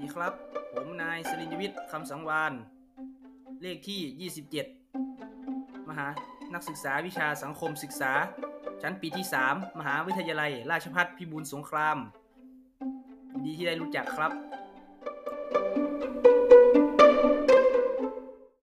ดีครับ ผมนายสรินวิทย์คำสังวาน เลขที่ 27 มหา นักศึกษาวิชาสังคมศึกษา ชั้นปีที่ 3 มหาวิทยาลัย ราชภัฏพิบูลสงคราม ดีที่ได้รู้จักครับ